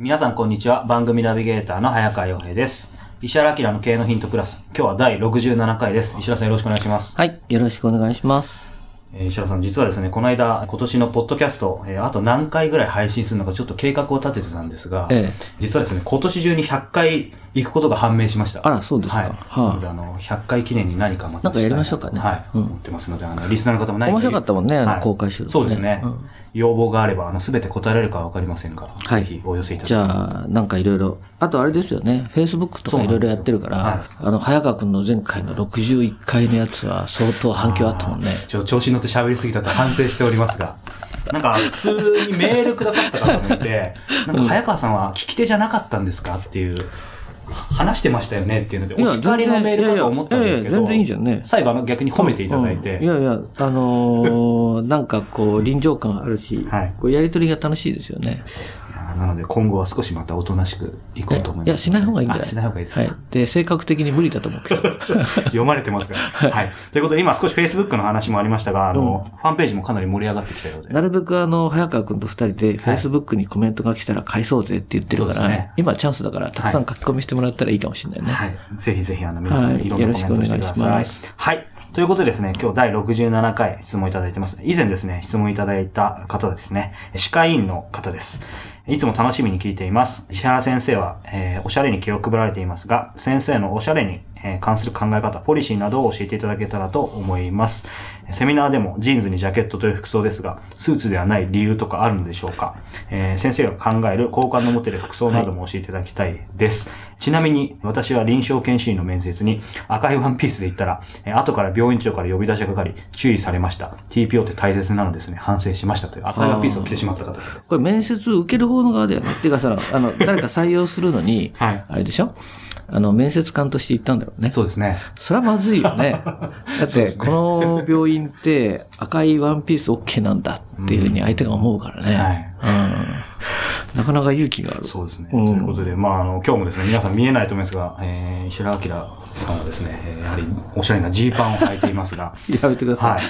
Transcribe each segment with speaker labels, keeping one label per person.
Speaker 1: 皆さんこんにちは。番組ナビゲーターの早川洋平です。石原明の経営のヒントプラス。今日は第67回です。石原さんよろしくお願いします。
Speaker 2: はい。よろしくお願いします。
Speaker 1: えー石原さん実はですね、この間、今年のポッドキャスト、えーあと何回ぐらい配信するのかちょっと計画を立ててたんですが、
Speaker 2: ええ
Speaker 1: 実はですね、今年中に100回行くことが判明しました。
Speaker 2: あらそうですか
Speaker 1: はい。
Speaker 2: はあ
Speaker 1: あの、100回記念に何かまた
Speaker 2: なんかやりましょうかね
Speaker 1: はい。
Speaker 2: うん
Speaker 1: 思ってますので、あの、リスナーの方も何
Speaker 2: 面白かったもんねあの
Speaker 1: はい
Speaker 2: 公開収録ね
Speaker 1: そうですね。
Speaker 2: うん
Speaker 1: 要望があれば、あの、すべて答えられるかはわかりませんが、
Speaker 2: はい
Speaker 1: ぜひお寄せいただ
Speaker 2: じ
Speaker 1: ければ
Speaker 2: ゃあ、なんかいろいろ。あとあれですよね。Facebook とかいろいろやってるから、
Speaker 1: そうなんです
Speaker 2: あの、早川くんの前回の61回のやつは相当反響あったもんね。
Speaker 1: ちょっと調子に乗って喋りすぎたと反省しておりますが、なんか普通にメールくださった方もいて、なんか早川さんは聞き手じゃなかったんですかっていう、話してましたよねっていうので、お叱りのメールかと思ったんですけど、
Speaker 2: 全然いいじゃん。ね。
Speaker 1: 最後あの逆に褒めていただい
Speaker 2: うん。
Speaker 1: て、
Speaker 2: いやいや、あのーなんかこう、臨場感あるし、
Speaker 1: はい。
Speaker 2: こうやりとりが楽しいですよね。
Speaker 1: なので今後は少しまたおとなしくいこうと思います。
Speaker 2: いや、しない方がいいんじゃない？
Speaker 1: あしない方がいいですか？
Speaker 2: はい。で、性格的に無理だと思うけど。
Speaker 1: 読まれてますから。はい。ということで今少し Facebook の話もありましたが、あの、ファンページもかなり盛り上がってきたようで。
Speaker 2: なるべくあの、早川くんと二人で、
Speaker 1: はい
Speaker 2: Facebook にコメントが来たら返そうぜって言ってるから、
Speaker 1: そうですね
Speaker 2: 今チャンスだから、たくさん書き込みしてもらったらいいかもしれないね。
Speaker 1: はい。ぜひぜひ、あの、皆さん、
Speaker 2: はい
Speaker 1: いろんなコメントしてください
Speaker 2: 願いしま。
Speaker 1: はい。ということでですね、今日第67回質問いただいてます。以前ですね、質問いただいた方ですね、歯科医院の方です。いつも楽しみに聞いています。石原先生は、えーおしゃれに気を配られていますが、先生のおしゃれに、え関する考え方、ポリシーなどを教えていただけたらと思います。セミナーでもジーンズにジャケットという服装ですが、スーツではない理由とかあるのでしょうか、えー先生が考える好感の持てる服装なども教えていただきたいです。ちなみに、私は臨床検診の面接に赤いワンピースで行ったら、えー後から病院長から呼び出しがかかり、注意されました。TPO って大切なのですね。反省しましたという赤いワンピースを着てしまった方。
Speaker 2: これ面接受ける方の側だよね。っていうかさ、あの、誰か採用するのに、
Speaker 1: はい
Speaker 2: あれでしょ？あの、面接官として行ったんだろうね。
Speaker 1: そうですね。
Speaker 2: それはまずいよね。だって、この病院って赤いワンピース OK なんだっていうふうに相手が思うからね。
Speaker 1: はい
Speaker 2: うん。なかなか勇気がある。
Speaker 1: そうですね。
Speaker 2: うん
Speaker 1: ということで、まあ、あの、今日もですね、皆さん見えないと思いますが、えー、石原明さんはですね、えーやはりおしゃれなジーパンを履いていますが、
Speaker 2: やめてください。
Speaker 1: はい。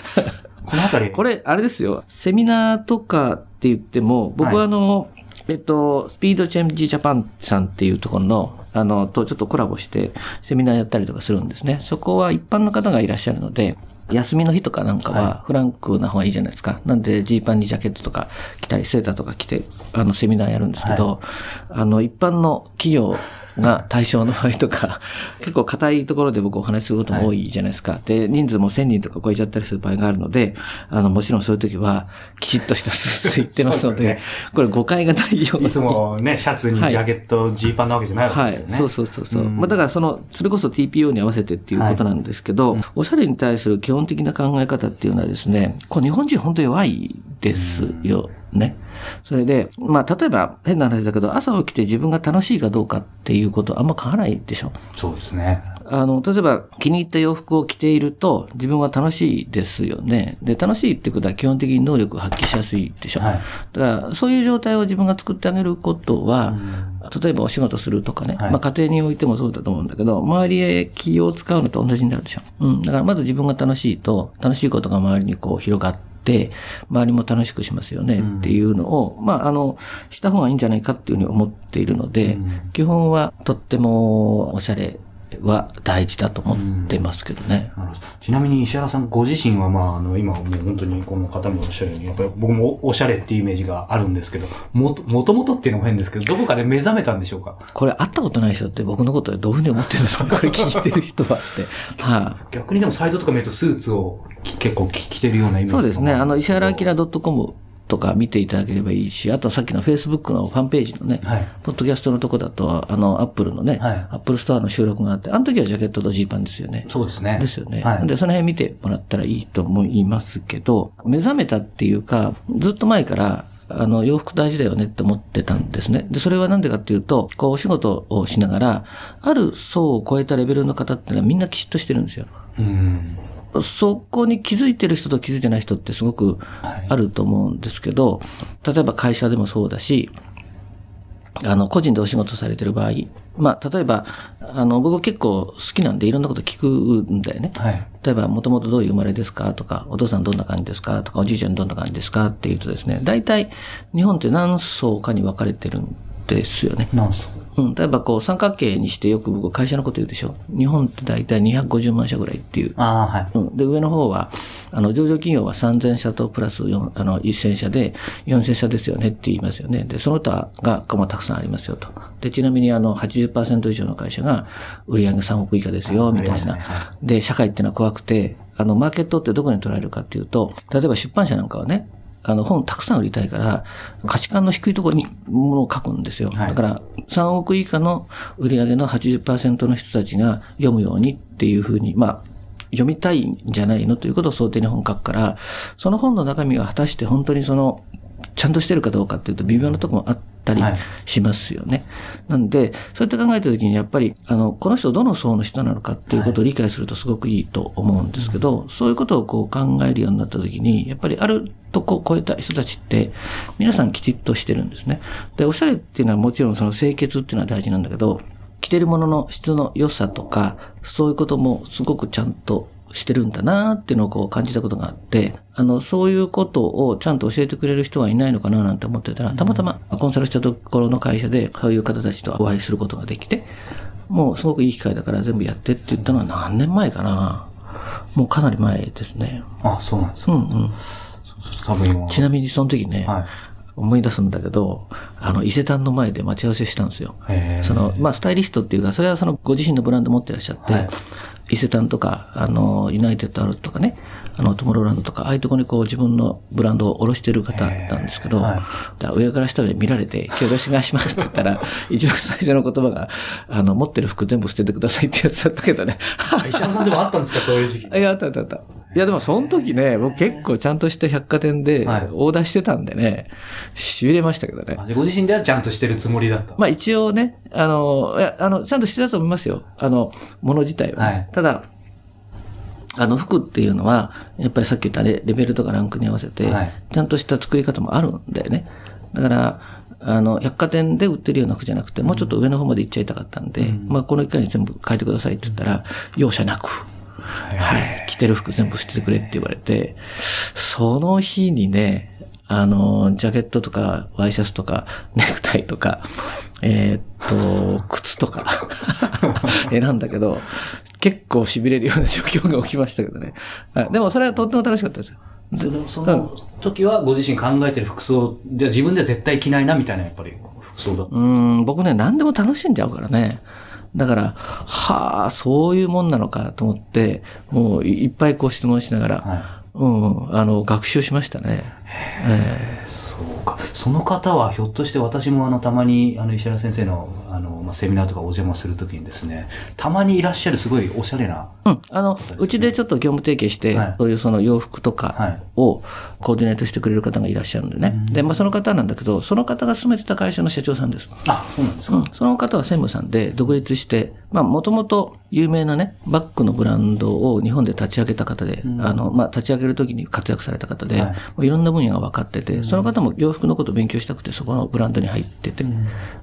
Speaker 1: このあたり、
Speaker 2: これ、あれですよ。セミナーとかって言っても、僕はあの、えっと、スピードチェンジジャパンさんっていうところの、あの、とちょっとコラボして、セミナーやったりとかするんですね。そこは一般の方がいらっしゃるので、休みの日とかなんかはフランクな方がいいじゃないですか。なんでジーパンにジャケットとか着たりセーターとか着て、あのセミナーやるんですけど、あの一般の企業が対象の場合とか、結構硬いところで僕お話しすることも多いじゃないですか。で、人数も1000人とか超えちゃったりする場合があるので、あのもちろんそういう時はきちっとしたスーツで行ってますので、
Speaker 1: です
Speaker 2: これ誤解がないように。
Speaker 1: いつもね、シャツにジャケット、ジーパンなわけじゃないわけ
Speaker 2: はい
Speaker 1: ですよね。
Speaker 2: そうそうそうそう。
Speaker 1: うん
Speaker 2: まあだからその、それこそ TPO に合わせてっていうことなんですけど、おしゃれに対する基本本的な考え方っていうのはですね、こう日本人本当弱いですよね。それで、まあ例えば変な話だけど、朝起きて自分が楽しいかどうかっていうことあんま変わらないでしょ。
Speaker 1: そうですね。
Speaker 2: あの、例えば気に入った洋服を着ていると自分は楽しいですよね。で、楽しいってことは基本的に能力を発揮しやすいでしょ。
Speaker 1: はい
Speaker 2: だから、そういう状態を自分が作ってあげることは、例えばお仕事するとかね、
Speaker 1: はい
Speaker 2: まあ家庭においてもそうだと思うんだけど、周りへ気を使うのと同じになるでしょ。うん。だからまず自分が楽しいと、楽しいことが周りにこう広がって、周りも楽しくしますよねっていうのを、まあ、あの、した方がいいんじゃないかっていうふうに思っているので、基本はとってもおしゃれは大事だと思ってますけどね。
Speaker 1: なるほどちなみに石原さんご自身は、まあ、あの、今もう本当にこの方もおっしゃるように、やっぱり僕もおしゃれっていうイメージがあるんですけど、もと、もともとっていうのも変ですけど、どこかで目覚めたんでしょうか？
Speaker 2: これ会ったことない人って僕のことでどういうふうに思ってるんだろう これ聞いてる人はって。はい、
Speaker 1: 逆にでもサイトとか見るとスーツをき結構着着てるようなイメージ
Speaker 2: そうですね。あの、石原
Speaker 1: 明
Speaker 2: 明 .com とか見ていただければいいし、あとさっきの Facebook のファンページのね、
Speaker 1: はい
Speaker 2: ポッドキャストのとこだと、あの、アップルのね、
Speaker 1: はい
Speaker 2: アップルストアの収録があって、あの時はジャケットとジーパンですよね。
Speaker 1: そうですね。
Speaker 2: ですよね。
Speaker 1: はい。
Speaker 2: で、その辺見てもらったらいいと思いますけど、目覚めたっていうか、ずっと前から、あの、洋服大事だよねって思ってたんですね。で、それはなんでかっていうと、こう、お仕事をしながら、ある層を超えたレベルの方ってのはみんなきちっとしてるんですよ。
Speaker 1: うん。
Speaker 2: そこに気づいてる人と気づいてない人ってすごくあると思うんですけど、例えば会社でもそうだし、あの、個人でお仕事されてる場合、まあ、例えば、あの、僕結構好きなんでいろんなこと聞くんだよね。
Speaker 1: はい。
Speaker 2: 例えば、もともとどういう生まれですか？とか、お父さんどんな感じですか？とか、おじいちゃんどんな感じですか？っていうとですね、大体、日本って何層かに分かれてるんですよね。
Speaker 1: なんす
Speaker 2: うん、例えばこう三角形にしてよく僕会社のこと言うでしょ。日本って大体250万社ぐらいっていう。
Speaker 1: ああ、はい。
Speaker 2: うん、で、上の方は、あの、上場企業は3000社とプラス4あの1000社で4000社ですよねって言いますよね。で、その他が、まあ、たくさんありますよと。で、ちなみにあの、80%以上の会社が売上3億以下ですよ、みたいな。
Speaker 1: ねは
Speaker 2: で、社会っていうのは怖くて、あの、マーケットってどこに捉えるかっていうと、例えば出版社なんかはね、あの本たくさん売りたいから、価値観の低いところにものを書くんですよ。
Speaker 1: はい
Speaker 2: だから、3億以下の売上の80%の人たちが読むようにっていうふうに、まあ、読みたいんじゃないのということを想定に本書くから、その本の中身が果たして本当にその、ちゃんとしてるかどうかっていうと微妙なところもあったり
Speaker 1: はい
Speaker 2: しますよね。なんで、そうやって考えたときにやっぱり、あの、この人どの層の人なのかっていうことを理解するとすごくいいと思うんですけど、そういうことをこう考えるようになったときに、やっぱりあるとこを超えた人たちって、皆さんきちっとしてるんですね。で、おしゃれっていうのはもちろんその清潔っていうのは大事なんだけど、着てるものの質の良さとか、そういうこともすごくちゃんとしてるんだなっていうのをこう感じたことがあって、あの、そういうことをちゃんと教えてくれる人はいないのかななんて思ってたら、たまたまコンサルしたところの会社で、そういう方たちとお会いすることができて、もうすごくいい機会だから全部やってって言ったのは何年前かなもうかなり前ですね。
Speaker 1: あ、そうなんですか。
Speaker 2: うんうん。
Speaker 1: 多分今。
Speaker 2: ちなみにその時ね、
Speaker 1: はい。
Speaker 2: 思い出すんだけど、あの、伊勢丹の前で待ち合わせしたんですよ。その、まあ、スタイリストっていうか、それはそのご自身のブランド持ってらっしゃって、
Speaker 1: はい
Speaker 2: 伊勢丹とか、あの、ユナイテッドアルとかね、あの、トモローランドとか、ああいうところにこう自分のブランドを下ろしてる方なんですけど、
Speaker 1: はい
Speaker 2: 上から下まで見られて、今日よろしくお願いしますって言ったら、一番最初の言葉が、あの、持ってる服全部捨ててくださいってやつだったけどね。
Speaker 1: 石原さんでもあったんですかそういう時期。
Speaker 2: いや、あったあったあった。いや、でもその時ね、僕結構ちゃんとした百貨店で
Speaker 1: はい
Speaker 2: オーダーしてたんでね、痺れましたけどね。
Speaker 1: ご自身ではちゃんとしてるつもりだった。
Speaker 2: まあ一応ね、あの、いや、あの、ちゃんとしてたと思いますよ。あの、もの自体はね、
Speaker 1: はい
Speaker 2: ただ、あの服っていうのは、やっぱりさっき言ったレレベルとかランクに合わせて
Speaker 1: はい、
Speaker 2: ちゃんとした作り方もあるんだよね。だから、あの、百貨店で売ってるような服じゃなくて、もうちょっと上の方まで行っちゃいたかったんで、まあこの一回に全部変えてくださいって言ったら、容赦なく、はい、着てる服全部捨ててくれって言われて、その日にね、あの、ジャケットとか、ワイシャツとか、ネクタイとか、えーっと、靴とか、選んだけど、結構痺れるような状況が起きましたけどね。はいでもそれはとっても楽しかったですよ。
Speaker 1: そのその時はご自身考えてる服装で自分では絶対着ないなみたいなやっぱり服装だ。
Speaker 2: うーん、僕ね、何でも楽しんじゃうからね。だから、はあ、そういうもんなのかと思って、もういっぱいこう質問しながら、
Speaker 1: は
Speaker 2: うん、あの、学習しましたね。え
Speaker 1: そうか。その方はひょっとして私もあのたまにあの石原先生のあの、まあ、セミナーとかお邪魔するときにですね、たまにいらっしゃるすごいおしゃれな。
Speaker 2: えうん、あの、うちでちょっと業務提携して、
Speaker 1: はい
Speaker 2: そういうその洋服と
Speaker 1: は
Speaker 2: か
Speaker 1: い
Speaker 2: をコーディネートしてくれる方がいらっしゃるんでね。で、まあその方なんだけど、その方が勤めてた会社の社長さんです。
Speaker 1: あ、そうなんですか。
Speaker 2: うん、その方は専務さんで独立して、まあ、もともと有名なね、バッグのブランドを日本で立ち上げた方で、あの、まあ、立ち上げる時に活躍された方で、
Speaker 1: はい。
Speaker 2: もういろんな分野が分かってて、その方も洋服のことを勉強したくて、そこのブランドに入ってて、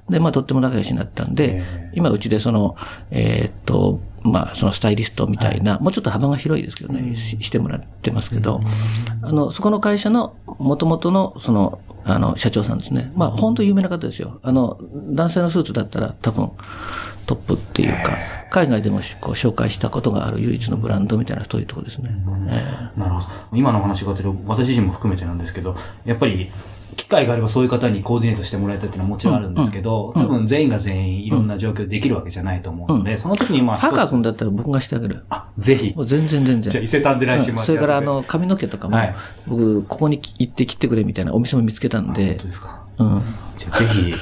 Speaker 2: で、まあ、とっても仲良しになったんで、今、うちでその、えーっと、まあ、そのスタイリストみたいな、もうちょっと幅が広いですけどね、ししてもらってますけど、あの、そこの会社の元々の、その、あの、社長さんですね。まあ、本当有名な方ですよ。あの、男性のスーツだったら多分、トップっていうか、海外でもこう紹介したことがある唯一のブランドみたいなそういうところですね。え
Speaker 1: なるほど。今のお話が出てる、私自身も含めてなんですけど、やっぱり、機会があればそういう方にコーディネートしてもらいたいっていうのはもちろんあるんですけど、多分全員が全員いろんな状況できるわけじゃないと思うので、その時にまあ
Speaker 2: えハカ君だったら僕がしてあげる。
Speaker 1: あ、ぜひ
Speaker 2: も。う全然全然。
Speaker 1: じゃあ伊勢丹で来週
Speaker 2: うん
Speaker 1: 待ち合わせで
Speaker 2: それからあの、髪の毛とかも、
Speaker 1: はい
Speaker 2: 僕、ここに行って切ってくれみたいなお店も見つけたん
Speaker 1: 本
Speaker 2: で
Speaker 1: 当、ですか。
Speaker 2: うん。
Speaker 1: じゃあぜひ、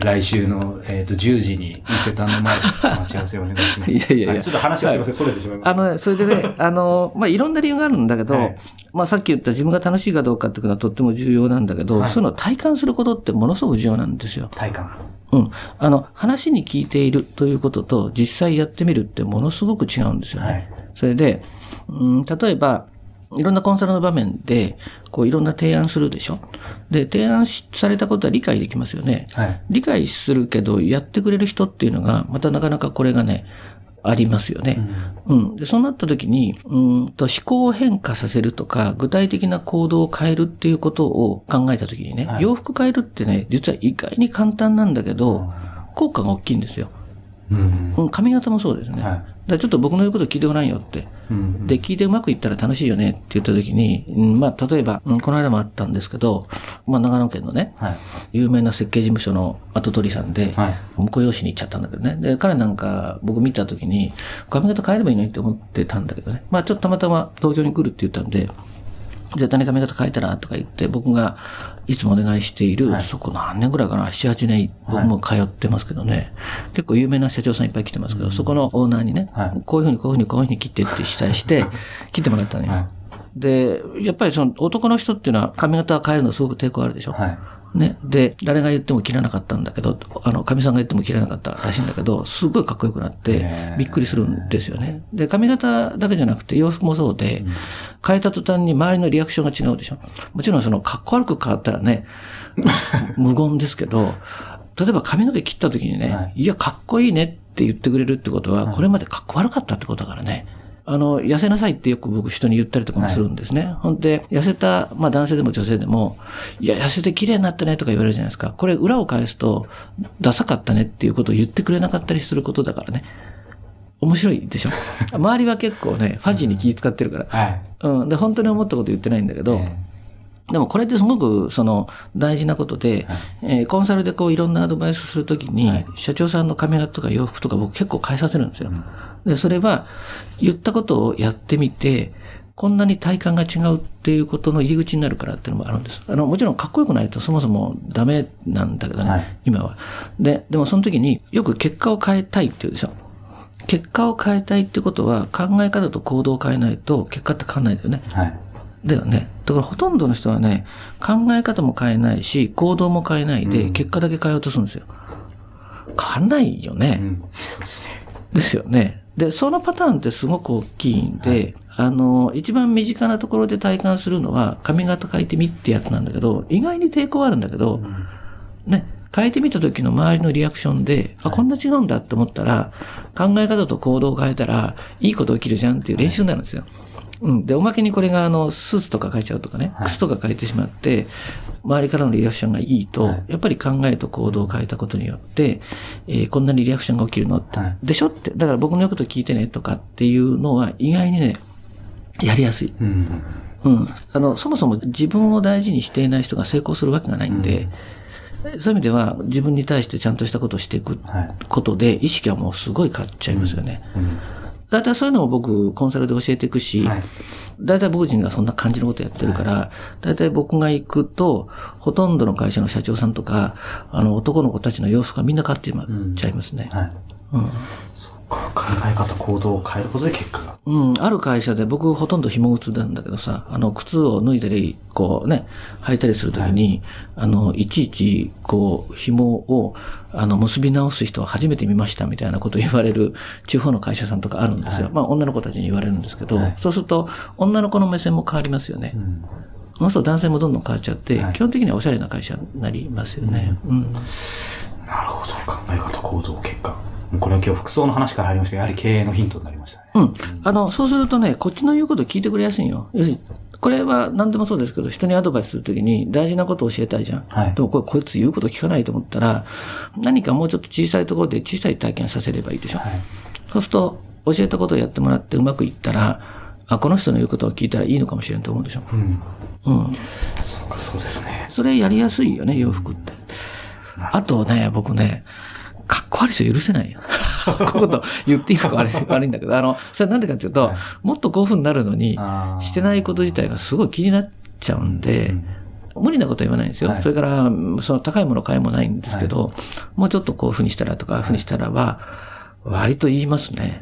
Speaker 1: 来週の、えっ、と、10時に伊勢丹の前で待ち合わせをお願いします。
Speaker 2: いやいやいや
Speaker 1: はちょっと話がすいません、それてしまいました。
Speaker 2: あのね、それでね、あの、まあ、いろんな理由があるんだけど、
Speaker 1: はい
Speaker 2: まあ、さっき言った自分が楽しいかどうかっていうのはとっても重要なんだけど、
Speaker 1: はい
Speaker 2: そういうのを体感することってものすごく重要なんですよ。
Speaker 1: 体感。
Speaker 2: うん。あの、話に聞いているということと、実際やってみるってものすごく違うんですよね。
Speaker 1: はい
Speaker 2: それで、うん、例えば、いろんなコンサルの場面で、こういろんな提案するでしょ。で、提案しされたことは理解できますよね。
Speaker 1: はい。
Speaker 2: 理解するけど、やってくれる人っていうのが、またなかなかこれがね、ありますよね。うん。で、そうなった時に、うーんと思考を変化させるとか、具体的な行動を変えるっていうことを考えた時にね、
Speaker 1: はい
Speaker 2: 洋服変えるってね、実は意外に簡単なんだけど、効果が大きいんですよ。
Speaker 1: うん。
Speaker 2: うん、髪型もそうですね。
Speaker 1: はい
Speaker 2: だちょっと僕の言うこと聞いてごらんよって。
Speaker 1: うん。
Speaker 2: で、聞いてうまくいったら楽しいよねって言った時に、うん、まあ、例えば、うんこの間もあったんですけど、まあ、長野県のね、
Speaker 1: はい。
Speaker 2: 有名な設計事務所の後取りさんで、
Speaker 1: はい。
Speaker 2: 婿養子に行っちゃったんだけどね。で、彼なんか僕見た時に、髪型変えればいいのにって思ってたんだけどね。まあちょっとたまたま東京に来るって言ったんで、絶対に髪型変えたらとか言って、僕がいつもお願いしている、そこ何年ぐらいかな、7、8年僕も通ってますけどね。結構有名な社長さんいっぱい来てますけど、そこのオーナーにね、
Speaker 1: はい。
Speaker 2: こういうふうにこういうふうにこういうふうに切ってってしたいして、切ってもらったのよ。
Speaker 1: はい
Speaker 2: で、やっぱりその男の人っていうのは髪型変えるのすごく抵抗あるでしょ？
Speaker 1: はい。
Speaker 2: ね。で、誰が言っても切らなかったんだけど、あの、神さんが言っても切らなかったらしいんだけど、すごいかっこよくなってびっくりするんですよね。で、髪型だけじゃなくて洋服もそうで、変えた途端に周りのリアクションが違うでしょ？もちろんその、かっこ悪く変わったらね、無言ですけど、例えば髪の毛切った時にね、、
Speaker 1: はい
Speaker 2: や、かっこいいねって言ってくれるってことは、これまでかっこ悪かったってことだからね。あの、痩せなさいってよく僕人に言ったりとかもするんですね。ほんで、痩せた、まあ男性でも女性でも、いや、痩せて綺麗になったねとか言われるじゃないですか。これ裏を返すと、ダサかったねっていうことを言ってくれなかったりすることだからね。面白いでしょ？周りは結構ね、ファジーに気遣ってるから。
Speaker 1: はい。
Speaker 2: うん。で、本当に思ったこと言ってないんだけど、
Speaker 1: え
Speaker 2: でもこれってすごくその大事なことで、えーコンサルでこういろんなアドバイスするときに、
Speaker 1: はい
Speaker 2: 社長さんの髪型とか洋服とか僕結構変えさせるんですよ。で、それは言ったことをやってみて、こんなに体感が違うっていうことの入り口になるからっていうのもあるんです。あの、もちろんかっこよくないとそもそもダメなんだけどね、
Speaker 1: はい
Speaker 2: 今は。で、でもその時によく結果を変えたいって言うでしょ。結果を変えたいってことは考え方と行動を変えないと結果って変わんないんだよね。
Speaker 1: はい。
Speaker 2: だよね。だからほとんどの人はね、考え方も変えないし、行動も変えないで、結果だけ変えようとするんですよ。変わんないよね。
Speaker 1: うん。そうですね。
Speaker 2: ですよね。で、そのパターンってすごく大きいんで、あの、一番身近なところで体感するのは、髪型変えてみってやつなんだけど、意外に抵抗はあるんだけど、ね、変えてみた時の周りのリアクションで、あ、こんな違うんだって思ったら、考え方と行動を変えたら、いいこと起きるじゃんっていう練習になるんですよ。うん。で、おまけにこれが、あの、スーツとか変えちゃうとかね、靴とか変えてしまって、周りからのリアクションがいいと、
Speaker 1: はい
Speaker 2: やっぱり考えと行動を変えたことによって、えーこんなにリアクションが起きるのって、
Speaker 1: はい
Speaker 2: でしょって、だから僕の言うこと聞いてねとかっていうのは意外にね、やりやすい。
Speaker 1: うん。
Speaker 2: うん。あの、そもそも自分を大事にしていない人が成功するわけがないんで、そういう意味では自分に対してちゃんとしたことをしていく
Speaker 1: はい。
Speaker 2: ことで意識はもうすごい変わっちゃいますよね。
Speaker 1: うん。
Speaker 2: だいたいそういうのを僕コンサルで教えていくし、
Speaker 1: はい。
Speaker 2: だいたい僕人がそんな感じのことやってるから、だいたい僕が行くと、ほとんどの会社の社長さんとか、あの男の子たちの様子がみんな変わってまっちゃいますね。
Speaker 1: はい。
Speaker 2: うん
Speaker 1: そうか。考え方、行動を変えることで結果が。
Speaker 2: うん、ある会社で僕ほとんど紐靴なんだけどさ、あの、靴を脱いだり、こうね、履いたりするときに、あの、いちいち、こう、紐を、あの、結び直す人は初めて見ましたみたいなことを言われる地方の会社さんとかあるんですよ。まあ、女の子たちに言われるんですけど、
Speaker 1: はい
Speaker 2: そうすると、女の子の目線も変わりますよね。
Speaker 1: うん。
Speaker 2: そうすると男性もどんどん変わっちゃって、
Speaker 1: はい
Speaker 2: 基本的にはおしゃれな会社になりますよね。うん。
Speaker 1: なるほど。考え方、行動、結果。これは今日服装の話から入りましたけど、やはり経営のヒントになりましたね。
Speaker 2: うん。あの、そうするとね、こっちの言うことを聞いてくれやすいんよ。要するに、これは何でもそうですけど、人にアドバイスするときに大事なことを教えたいじゃん。
Speaker 1: はい
Speaker 2: でもこれ、こいつ言うこと聞かないと思ったら、何かもうちょっと小さいところで小さい体験させればいいでしょ。
Speaker 1: はい。
Speaker 2: そうすると、教えたことをやってもらってうまくいったら、あ、この人の言うことを聞いたらいいのかもしれんと思うでしょ。
Speaker 1: うん。
Speaker 2: うん。
Speaker 1: そうか、そうですね。
Speaker 2: それやりやすいよね、洋服って。あとね、僕ね、かっこ悪い人許せないよ。こういうこと言っていいのか悪い 悪いんだけど、あの、それなんでかっていうと、
Speaker 1: はい
Speaker 2: もっとこういう風になるのにしてないこと自体がすごい気になっちゃうんで、無理なことは言わないんですよ。
Speaker 1: はい
Speaker 2: それから、その高いもの買いもないんですけど、もうちょっとこういう風にしたらとか、ああいう風にしたらは、割と言いますね。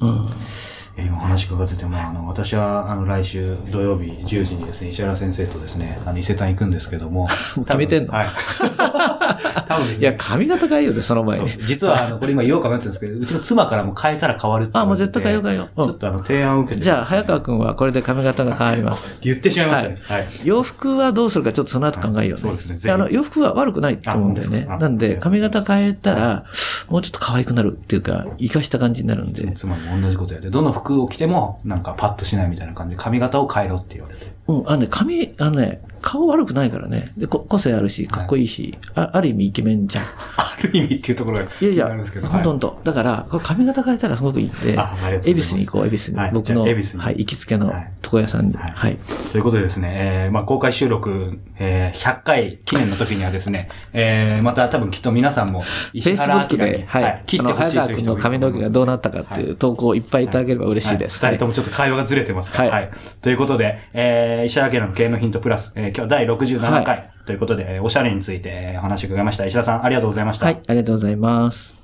Speaker 2: うん。
Speaker 1: え今お話伺ってて、まあ、あの、私は、あの、来週土曜日10時にですね、石原先生とですね、あの、伊勢丹行くんですけども。
Speaker 2: もう決めてんの？
Speaker 1: はい。多分です
Speaker 2: いや、
Speaker 1: ね。
Speaker 2: 髪型変えようで、その前に。
Speaker 1: 実は、あの、これ今言おうか迷ってるんですけど、うちの妻からも変えたら変わるって言
Speaker 2: あ、もう絶対変えよう変えよう。うん
Speaker 1: ちょっとあの、提案を受けて。
Speaker 2: じゃあ、早川くんはこれで髪型が変わります。
Speaker 1: 言ってしまいましたね。はい。
Speaker 2: 洋服はどうするかちょっとその後考えようね。
Speaker 1: そうですね
Speaker 2: あの、洋服は悪くないと思うんだよねなんで、
Speaker 1: あ
Speaker 2: 髪型変えたら、もうちょっと可愛くなるっていうか、活かした感じになるんで。
Speaker 1: 妻も同じことやって、どの服を着ても、なんかパッとしないみたいな感じで、髪型を変えろって言われて。
Speaker 2: うん、あのね、髪、あのね、顔悪くないからね。で、こ個性あるし、かっこいいし、あある意味イケメンじゃん。
Speaker 1: ある意味っていうところが
Speaker 2: いやいや、
Speaker 1: あるんですけど。
Speaker 2: ほんとんと。だから、これ髪型変えたらすごくいいんで恵比寿に行こう、恵比寿に。
Speaker 1: はい
Speaker 2: 僕の、はい、行きつけの
Speaker 1: はい
Speaker 2: 床屋さんに。
Speaker 1: はい
Speaker 2: はい。
Speaker 1: ということでですね、えーまあ、公開収録、えー100回記念の時にはですね、えーまた多分きっと皆さんも、石原明に、
Speaker 2: で、はい。
Speaker 1: 切ってほしいという人もいると
Speaker 2: 髪の毛がどうなったかっていう投稿をいっぱいいただければ嬉しいです。
Speaker 1: はい二人ともちょっと会話がずれてますから。は。
Speaker 2: はいい
Speaker 1: ということで、えー、石原家の経営のヒントプラス、えー、今日は第67回ということで、えーおしゃれについてえーお話を伺いました。石田さん、ありがとうございました。
Speaker 2: はい、ありがとうございます。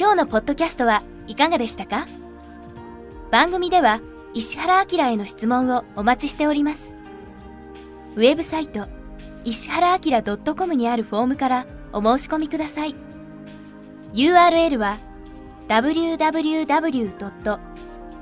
Speaker 3: 今日のポッドキャストはいかがでしたか？番組では石原明への質問をお待ちしております。ウェブサイト石原明 .com にあるフォームからお申し込みください。URL は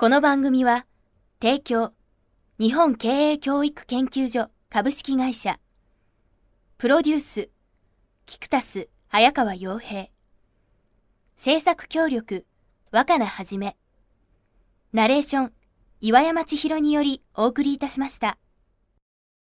Speaker 3: この番組は提供日本経営教育研究所株式会社プロデュースキクタス早川洋平制作協力若菜はじめナレーション岩山千尋によりお送りいたしました。